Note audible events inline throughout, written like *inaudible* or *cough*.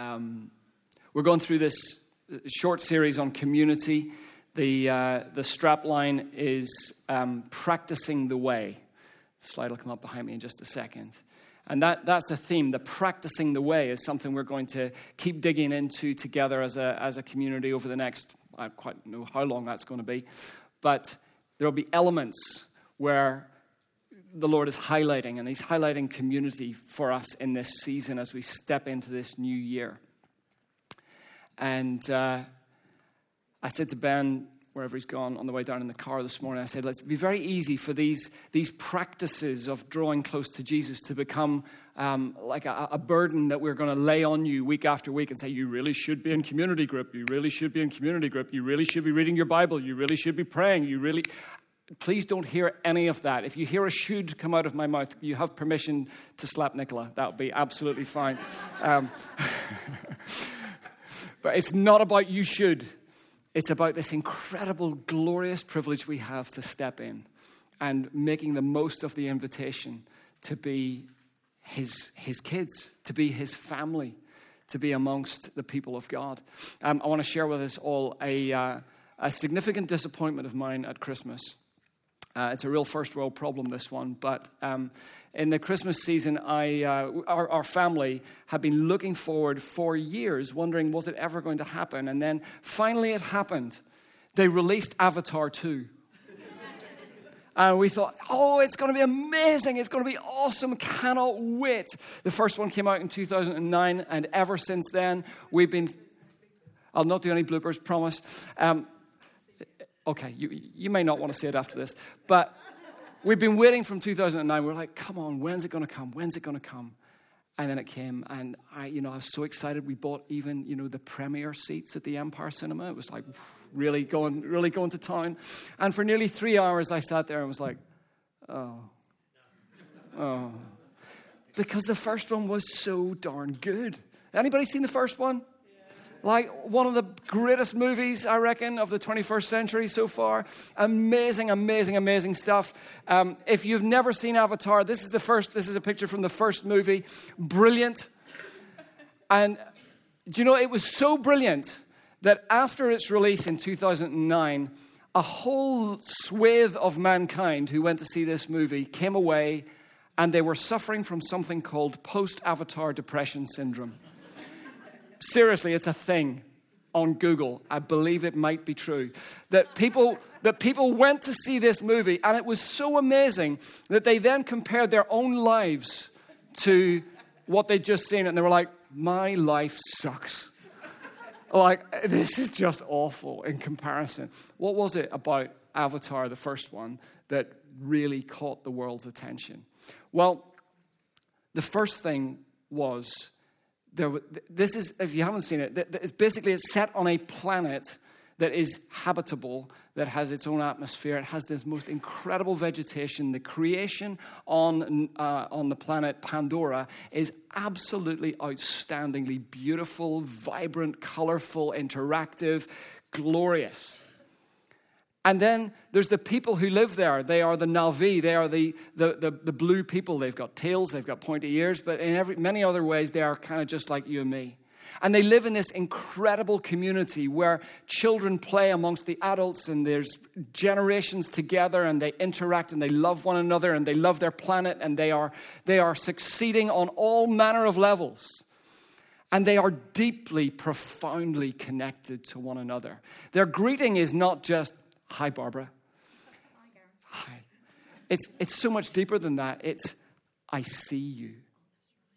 Um, we're going through this short series on community. The, uh, the strap line is um, practicing the way. The slide will come up behind me in just a second. And that, that's a theme. The practicing the way is something we're going to keep digging into together as a, as a community over the next, I don't quite know how long that's going to be. But there will be elements where the Lord is highlighting, and He's highlighting community for us in this season as we step into this new year. And uh, I said to Ben, wherever he's gone, on the way down in the car this morning, I said, let's be very easy for these, these practices of drawing close to Jesus to become um, like a, a, burden that we're going to lay on you week after week and say, you really should be in community group. You really should be in community group. You really should be reading your Bible. You really should be praying. You really. Please don't hear any of that. If you hear a should come out of my mouth, you have permission to slap Nicola. That would be absolutely fine. Um, *laughs* but it's not about you should. It's about this incredible, glorious privilege we have to step in and making the most of the invitation to be his, his kids, to be his family, to be amongst the people of God. Um, I want to share with us all a, uh, a significant disappointment of mine at Christmas. Uh, it's a real first world problem, this one, but um, in the Christmas season, I, uh, our, our, family had been looking forward for years, wondering was it ever going to happen? And then finally it happened. They released Avatar 2. and we thought, oh, it's going to be amazing. It's going to be awesome. Cannot wait. The first one came out in 2009, and ever since then, we've been. I'll not do any bloopers, promise. Um, okay, you, you may not want to say it after this, but We've been waiting from 2009. We are like, come on, when's it going to come? When's it going to come? And then it came, and I, you know, I was so excited. We bought even, you know, the premiere seats at the Empire Cinema. It was like really going, really going to town. And for nearly three hours, I sat there and was like, oh, oh, because the first one was so darn good. Anybody seen the first one? Like one of the greatest movies, I reckon, of the 21st century so far. Amazing, amazing, amazing stuff. Um, if you've never seen Avatar, this is the first, this is a picture from the first movie. Brilliant. And do you know, it was so brilliant that after its release in 2009, a whole swathe of mankind who went to see this movie came away and they were suffering from something called post Avatar depression syndrome. Seriously, it's a thing on Google. I believe it might be true. That people, that people went to see this movie, and it was so amazing that they then compared their own lives to what they'd just seen, and they were like, My life sucks. like, this is just awful in comparison. What was it about Avatar, the first one, that really caught the world's attention? Well, the first thing was there, this is, if you haven't seen it, it's basically it's set on a planet that is habitable, that has its own atmosphere. It has this most incredible vegetation. The creation on, uh, on the planet Pandora is absolutely outstandingly beautiful, vibrant, colorful, interactive, glorious. And then there's the people who live there. They are the Na'vi. They are the, the, the, the, blue people. They've got tails, they've got pointy ears, but in every, many other ways, they are kind of just like you and me. And they live in this incredible community where children play amongst the adults and there's generations together and they interact and they love one another and they love their planet and they are, they are succeeding on all manner of levels. And they are deeply, profoundly connected to one another. Their greeting is not just Hi, Barbara. Hi. It's, it's so much deeper than that. It's, I see you.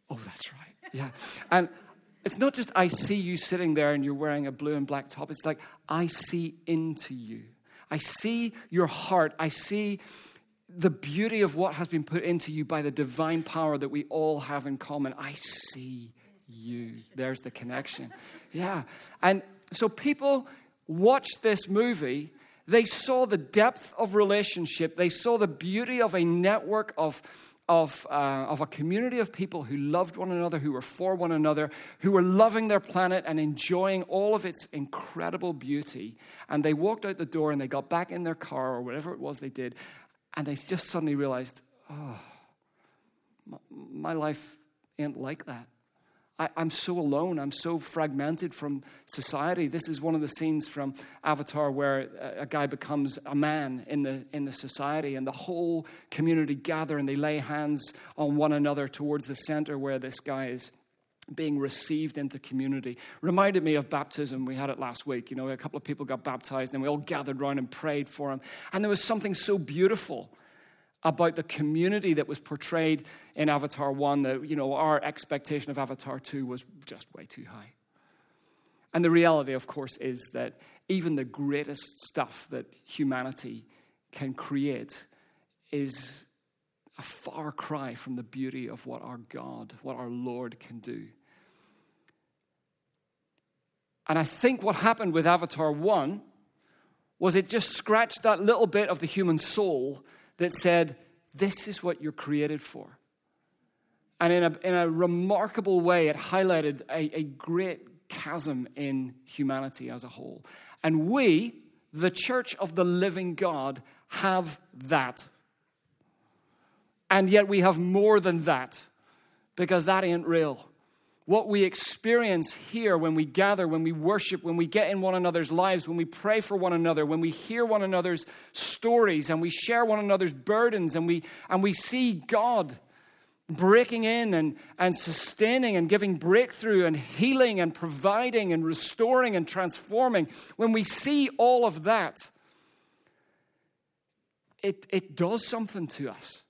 Oh, that's right. Yeah. And it's not just I see you sitting there and you're wearing a blue and black top. It's like I see into you. I see your heart. I see the beauty of what has been put into you by the divine power that we all have in common. I see you. There's the connection. Yeah. And so people watch this movie they saw the depth of relationship. They saw the beauty of a network of, of, uh, of a community of people who loved one another, who were for one another, who were loving their planet and enjoying all of its incredible beauty. And they walked out the door and they got back in their car or whatever it was they did, and they just suddenly realized, oh, my life ain't like that. I, am so alone. I'm so fragmented from society. This is one of the scenes from Avatar where a, a, guy becomes a man in the, in the society, and the whole community gather and they lay hands on one another towards the center where this guy is being received into community. Reminded me of baptism. We had it last week. You know, a couple of people got baptized and we all gathered around and prayed for him. And there was something so beautiful about the community that was portrayed in Avatar 1 that, you know, our expectation of Avatar 2 was just way too high. And the reality, of course, is that even the greatest stuff that humanity can create is a far cry from the beauty of what our God, what our Lord can do. And I think what happened with Avatar 1 was it just scratched that little bit of the human soul that said, This is what you're created for. And in a, in a remarkable way, it highlighted a, a great chasm in humanity as a whole. And we, the church of the living God, have that. And yet we have more than that because that ain't real what we experience here when we gather, when we worship, when we get in one another's lives, when we pray for one another, when we hear one another's stories and we share one another's burdens and we, and we see God breaking in and, and sustaining and giving breakthrough and healing and providing and restoring and transforming, when we see all of that, it, it does something to us.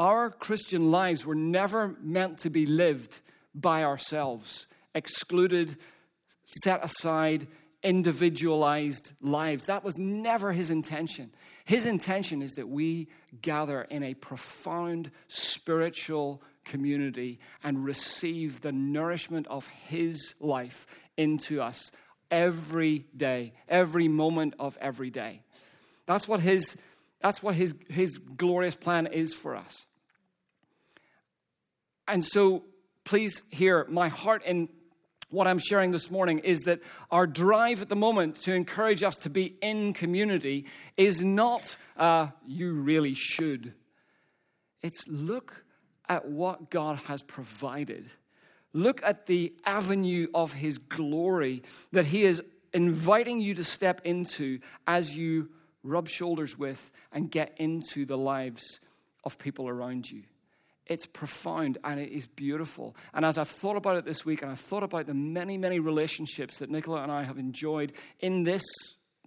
Our Christian lives were never meant to be lived by ourselves, excluded, set aside, individualized lives. That was never his intention. His intention is that we gather in a profound spiritual community and receive the nourishment of his life into us every day, every moment of every day. That's what his, that's what his, his glorious plan is for us. And so, please hear my heart in what I'm sharing this morning is that our drive at the moment to encourage us to be in community is not, uh, you really should. It's look at what God has provided. Look at the avenue of His glory that He is inviting you to step into as you rub shoulders with and get into the lives of people around you. It's profound and it is beautiful. And as I've thought about it this week, and I've thought about the many, many relationships that Nicola and I have enjoyed in this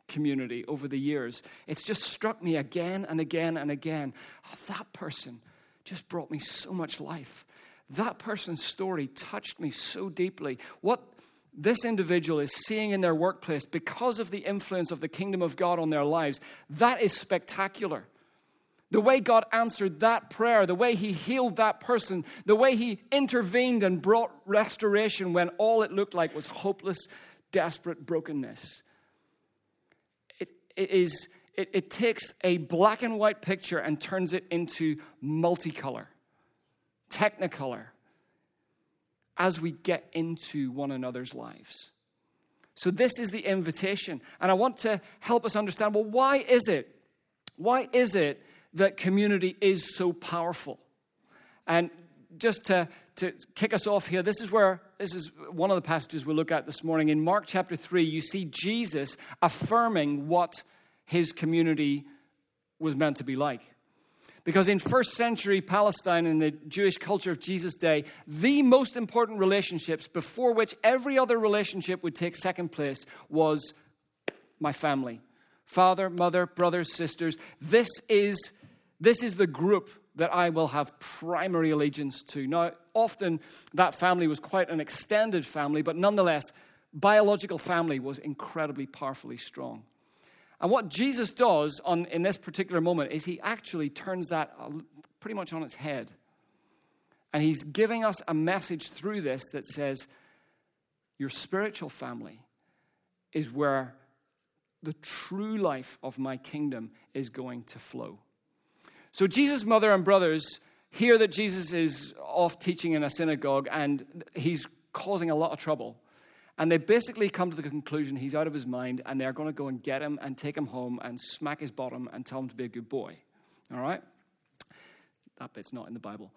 community over the years, it's just struck me again and again and again. Oh, that person just brought me so much life. That person's story touched me so deeply. What this individual is seeing in their workplace because of the influence of the kingdom of God on their lives, that is spectacular. The way God answered that prayer, the way He healed that person, the way He intervened and brought restoration when all it looked like was hopeless, desperate brokenness. It, it, is, it, it takes a black and white picture and turns it into multicolor, technicolor, as we get into one another's lives. So, this is the invitation. And I want to help us understand well, why is it? Why is it that community is so powerful. And just to, to kick us off here, this is where this is one of the passages we'll look at this morning. In Mark chapter 3, you see Jesus affirming what his community was meant to be like. Because in first century Palestine, in the Jewish culture of Jesus' day, the most important relationships before which every other relationship would take second place was my family father, mother, brothers, sisters. This is this is the group that I will have primary allegiance to. Now, often that family was quite an extended family, but nonetheless, biological family was incredibly powerfully strong. And what Jesus does on, in this particular moment is he actually turns that uh, pretty much on its head. And he's giving us a message through this that says, Your spiritual family is where the true life of my kingdom is going to flow. So Jesus' mother and brothers hear that Jesus is off teaching in a synagogue and he's causing a lot of trouble. And they basically come to the conclusion he's out of his mind and they're going to go and get him and take him home and smack his bottom and tell him to be a good boy. All right? That bit's not in the Bible.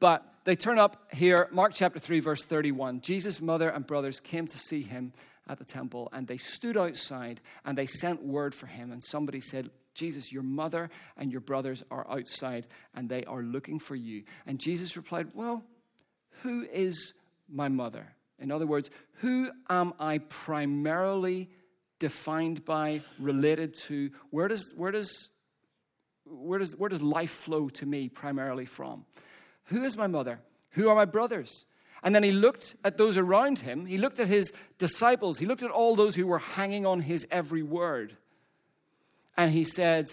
But they turn up here, Mark chapter 3, verse 31. Jesus' mother and brothers came to see him at the temple, and they stood outside and they sent word for him. And somebody said, Jesus, your mother and your brothers are outside and they are looking for you. And Jesus replied, Well, who is my mother? In other words, who am I primarily defined by, related to? Where does, where does, where does, where does life flow to me primarily from? Who is my mother? Who are my brothers? And then he looked at those around him. He looked at his disciples. He looked at all those who were hanging on his every word. And he said,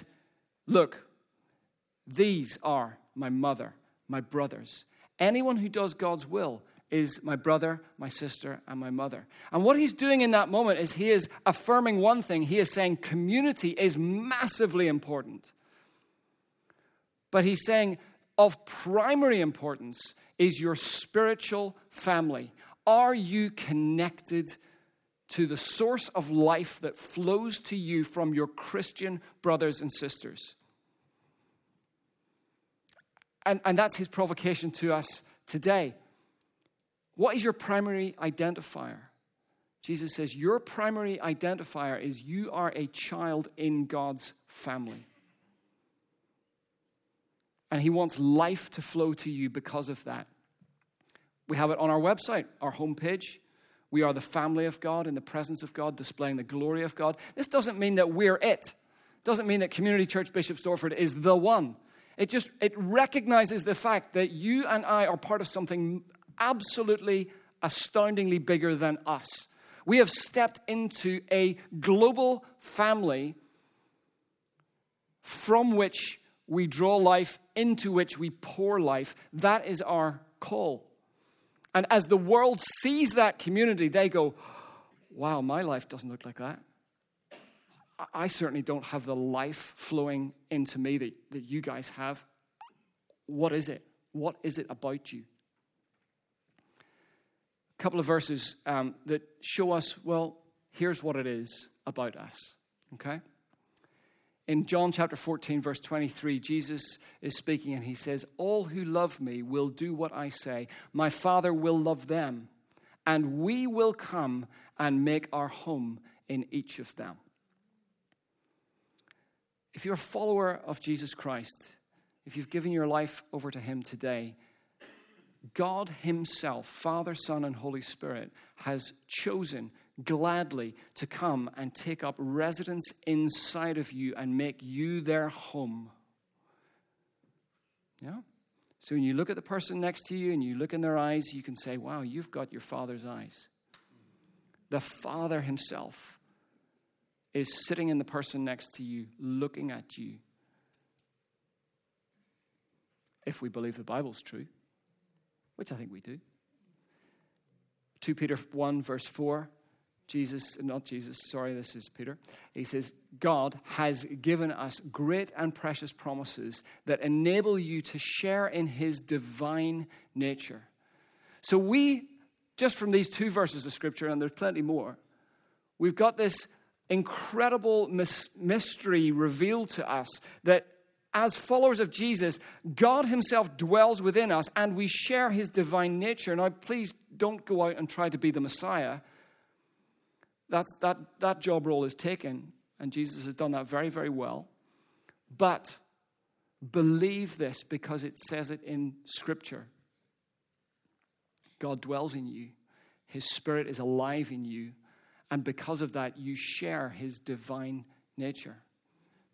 Look, these are my mother, my brothers. Anyone who does God's will is my brother, my sister, and my mother. And what he's doing in that moment is he is affirming one thing. He is saying community is massively important. But he's saying of primary importance is your spiritual family. Are you connected to the source of life that flows to you from your Christian brothers and sisters? And, and that's his provocation to us today. What is your primary identifier? Jesus says, Your primary identifier is you are a child in God's family. And He wants life to flow to you because of that. We have it on our website, our homepage. We are the family of God in the presence of God, displaying the glory of God. This doesn't mean that we're it. it doesn't mean that Community Church Bishop Stortford is the one. It just it recognizes the fact that you and I are part of something absolutely astoundingly bigger than us. We have stepped into a global family from which we draw life, into which we pour life. That is our call. And as the world sees that community, they go, wow, my life doesn't look like that. I certainly don't have the life flowing into me that, that you guys have. What is it? What is it about you? Couple of verses um, that show us, well, here's what it is about us. Okay? In John chapter 14, verse 23, Jesus is speaking and he says, All who love me will do what I say. My Father will love them, and we will come and make our home in each of them. If you're a follower of Jesus Christ, if you've given your life over to Him today, God Himself, Father, Son, and Holy Spirit, has chosen gladly to come and take up residence inside of you and make you their home. Yeah? So when you look at the person next to you and you look in their eyes, you can say, Wow, you've got your Father's eyes. The Father Himself is sitting in the person next to you, looking at you. If we believe the Bible's true, which I think we do. 2 Peter 1, verse 4, Jesus, not Jesus, sorry, this is Peter. He says, God has given us great and precious promises that enable you to share in his divine nature. So we, just from these two verses of scripture, and there's plenty more, we've got this incredible mystery revealed to us that as followers of Jesus, God Himself dwells within us and we share His divine nature. Now, please don't go out and try to be the Messiah. That's, that, that job role is taken, and Jesus has done that very, very well. But believe this because it says it in Scripture God dwells in you, His Spirit is alive in you and because of that, you share his divine nature.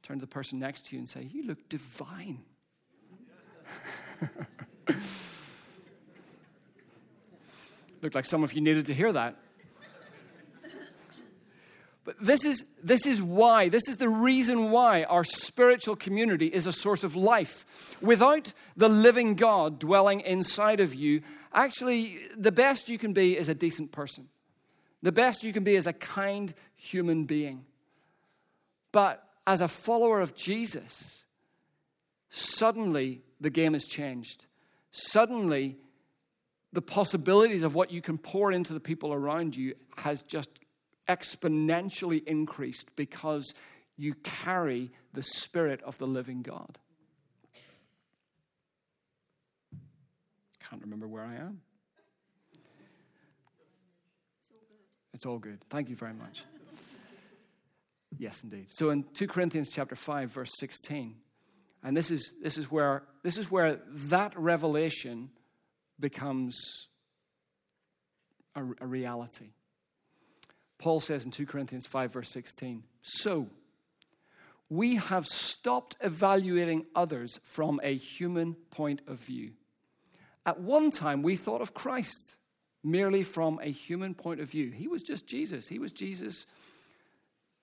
Turn to the person next to you and say, You look divine. *laughs* Looked like some of you needed to hear that. But this is, this is why, this is the reason why our spiritual community is a source of life. Without the living God dwelling inside of you, actually, the best you can be is a decent person. The best you can be is a kind human being. But as a follower of Jesus, suddenly the game has changed. Suddenly, the possibilities of what you can pour into the people around you has just exponentially increased because you carry the Spirit of the living God. can't remember where I am. It's all good. Thank you very much. Yes, indeed. So in 2 Corinthians chapter 5, verse 16, and this is, this is, where, this is where that revelation becomes a, a reality. Paul says in 2 Corinthians 5, verse 16, So, we have stopped evaluating others from a human point of view. At one time, we thought of Christ merely from a human point of view. He was just Jesus. He was Jesus,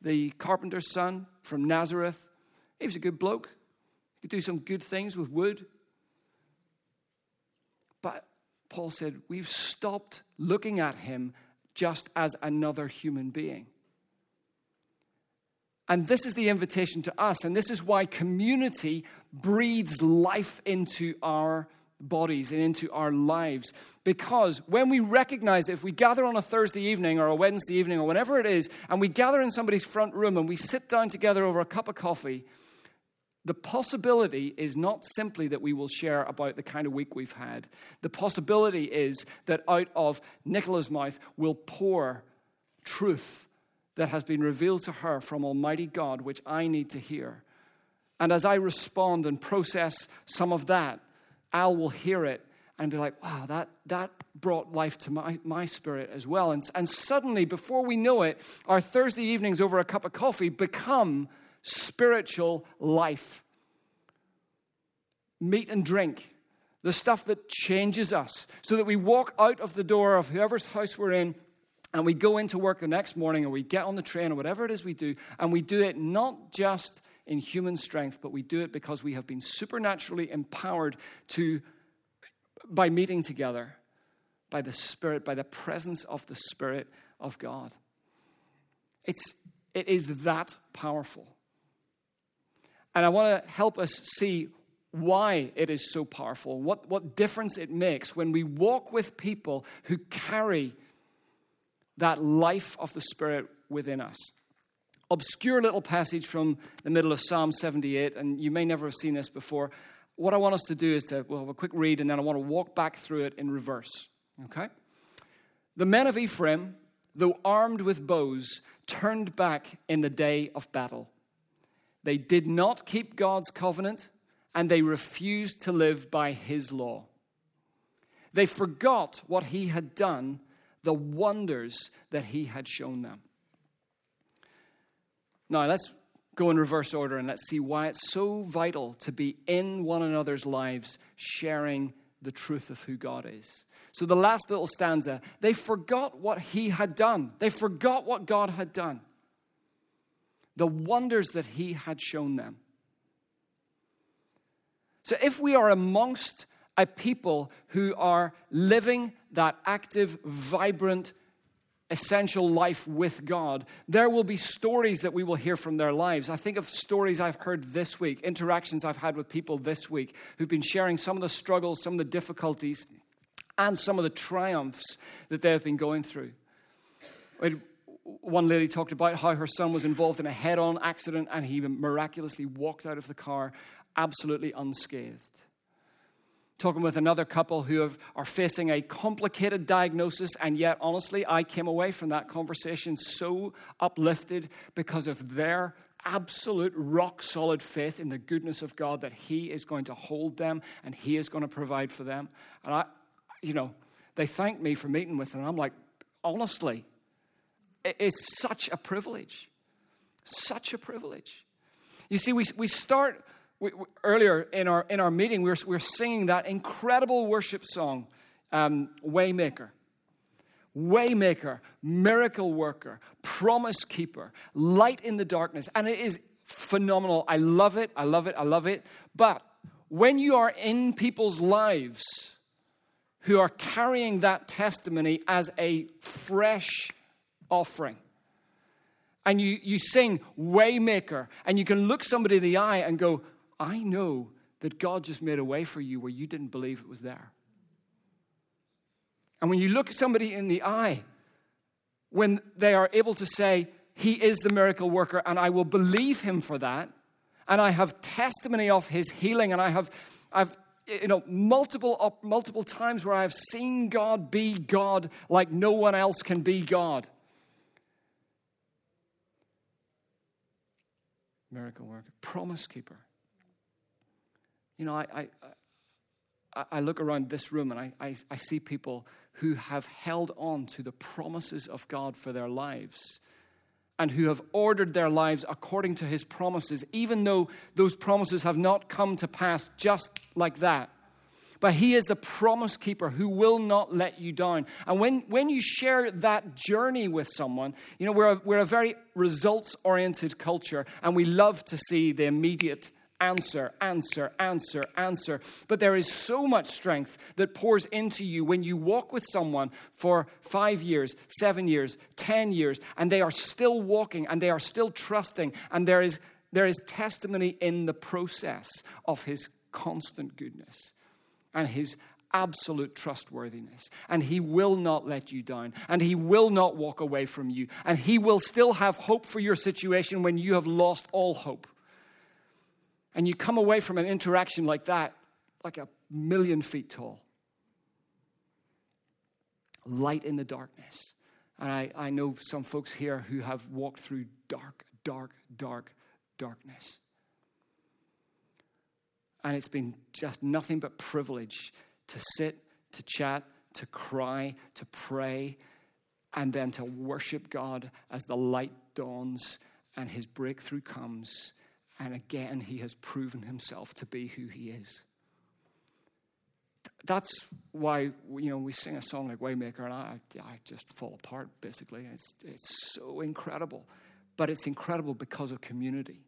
the carpenter's son from Nazareth. He was a good bloke. He could do some good things with wood. But Paul said, we've stopped looking at him just as another human being. And this is the invitation to us, and this is why community breathes life into our bodies and into our lives. Because when we recognize that if we gather on a Thursday evening or a Wednesday evening or whenever it is, and we gather in somebody's front room and we sit down together over a cup of coffee, the possibility is not simply that we will share about the kind of week we've had. The possibility is that out of Nicola's mouth will pour truth that has been revealed to her from Almighty God, which I need to hear. And as I respond and process some of that, Al will hear it and be like, wow, that, that brought life to my, my spirit as well. And, and suddenly, before we know it, our Thursday evenings over a cup of coffee become spiritual life. Meat and drink, the stuff that changes us, so that we walk out of the door of whoever's house we're in and we go into work the next morning or we get on the train or whatever it is we do, and we do it not just in human strength, but we do it because we have been supernaturally empowered to by meeting together by the Spirit, by the presence of the Spirit of God. It's, it is that powerful. And I want to help us see why it is so powerful, what, what difference it makes when we walk with people who carry that life of the Spirit within us. Obscure little passage from the middle of Psalm 78, and you may never have seen this before. What I want us to do is to, we'll have a quick read, and then I want to walk back through it in reverse. Okay? The men of Ephraim, though armed with bows, turned back in the day of battle. They did not keep God's covenant, and they refused to live by his law. They forgot what he had done, the wonders that he had shown them. Now, let's go in reverse order and let's see why it's so vital to be in one another's lives, sharing the truth of who God is. So, the last little stanza, they forgot what he had done, they forgot what God had done the wonders that he had shown them. So, if we are amongst a people who are living that active, vibrant, essential life with God, there will be stories that we will hear from their lives. I think of stories I've heard this week, interactions I've had with people this week who've been sharing some of the struggles, some of the difficulties, and some of the triumphs that they have been going through one lady talked about how her son was involved in a head on accident and he miraculously walked out of the car absolutely unscathed. Talking with another couple who have, are facing a complicated diagnosis, and yet, honestly, I came away from that conversation so uplifted because of their absolute rock solid faith in the goodness of God that He is going to hold them and He is going to provide for them. And I, you know, they thanked me for meeting with them. I'm like, honestly, it's such a privilege. Such a privilege. You see, we, we start we, we, earlier in our, in our meeting, we were, we were singing that incredible worship song, um, Waymaker. Waymaker, miracle worker, promise keeper, light in the darkness. And it is phenomenal. I love it. I love it. I love it. But when you are in people's lives who are carrying that testimony as a fresh offering. And you, you sing Waymaker, and you can look somebody in the eye and go, I know that God just made a way for you where you didn't believe it was there. And when you look somebody in the eye, when they are able to say, He is the miracle worker, and I will believe Him for that, and I have testimony of His healing, and I have I've you know, multiple, multiple times where I've seen God be God like no one else can be God. Miracle worker, promise keeper. You know, I, I, I look around this room and I, I, I see people who have held on to the promises of God for their lives and who have ordered their lives according to his promises, even though those promises have not come to pass just like that. But he is the promise keeper who will not let you down. And when, when you share that journey with someone, you know, we're a, we're a very results oriented culture and we love to see the immediate answer, answer, answer, answer. But there is so much strength that pours into you when you walk with someone for five years, seven years, ten years, and they are still walking and they are still trusting, and there is, there is testimony in the process of his constant goodness and his absolute trustworthiness. And He will not let you down. And He will not walk away from you. And He will still have hope for your situation when you have lost all hope. And you come away from an interaction like that, like a million feet tall. Light in the darkness. And I, I know some folks here who have walked through dark, dark, dark darkness. And it's been just nothing but privilege to sit, to chat, to cry, to pray, and then to worship God as the light dawns and his breakthrough comes and again, he has proven himself to be who he is. That's why you know we sing a song like Waymaker, and I, I just fall apart. Basically, it's it's so incredible, but it's incredible because of community.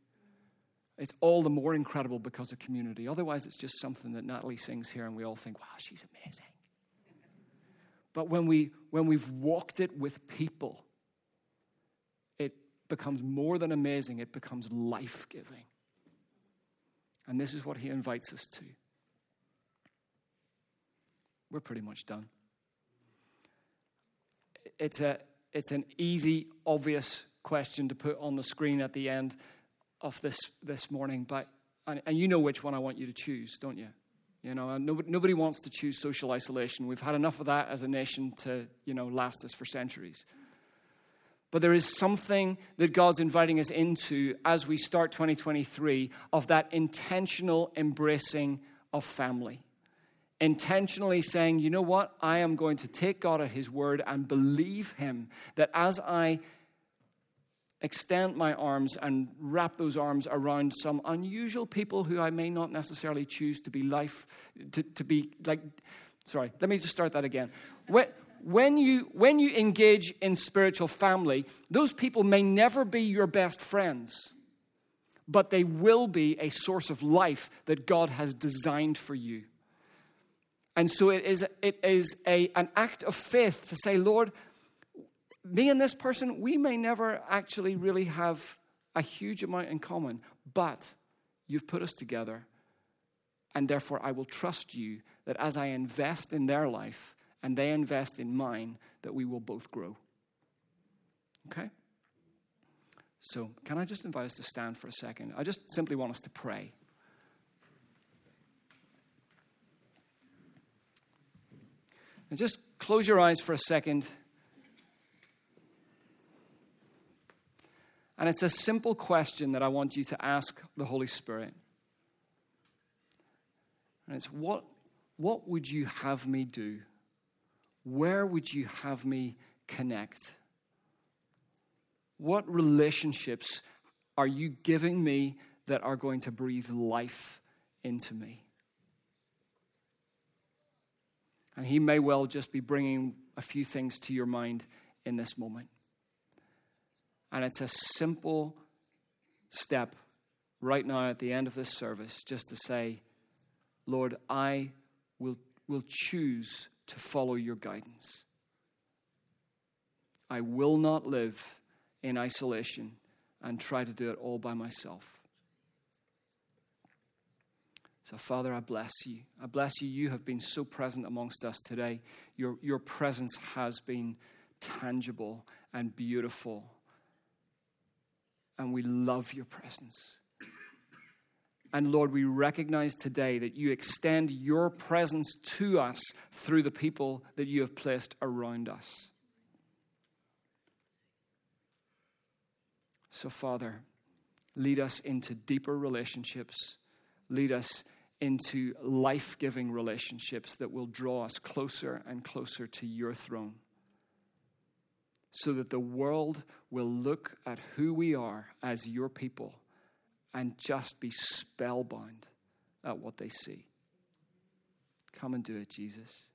It's all the more incredible because of community. Otherwise, it's just something that Natalie sings here, and we all think, "Wow, she's amazing." But when we when we've walked it with people, becomes more than amazing, it becomes life giving. And this is what he invites us to. We're pretty much done. It's, a, it's an easy, obvious question to put on the screen at the end of this, this morning, but, and, and you know which one I want you to choose, don't you? You know, nobody, nobody wants to choose social isolation. We've had enough of that as a nation to, you know, last us for centuries. But there is something that God's inviting us into as we start 2023 of that intentional embracing of family. Intentionally saying, you know what? I am going to take God at His word and believe Him that as I extend my arms and wrap those arms around some unusual people who I may not necessarily choose to be life, to, to be like, sorry, let me just start that again. When, when you, when you engage in spiritual family, those people may never be your best friends, but they will be a source of life that God has designed for you. And so it is, it is a, an act of faith to say, Lord, me and this person, we may never actually really have a huge amount in common, but you've put us together. And therefore, I will trust you that as I invest in their life, and they invest in mine, that we will both grow. Okay? So, can I just invite us to stand for a second? I just simply want us to pray. And just close your eyes for a second. And it's a simple question that I want you to ask the Holy Spirit. And it's what, what would you have me do? Where would you have me connect? What relationships are you giving me that are going to breathe life into me? And He may well just be bringing a few things to your mind in this moment. And it's a simple step right now at the end of this service just to say, Lord, I will, will choose to follow your guidance. I will not live in isolation and try to do it all by myself. So, Father, I bless you. I bless you. You have been so present amongst us today. Your, your presence has been tangible and beautiful. And we love your presence. And Lord, we recognize today that you extend your presence to us through the people that you have placed around us. So, Father, lead us into deeper relationships, lead us into life giving relationships that will draw us closer and closer to your throne so that the world will look at who we are as your people and just be spellbound at what they see. Come and do it, Jesus.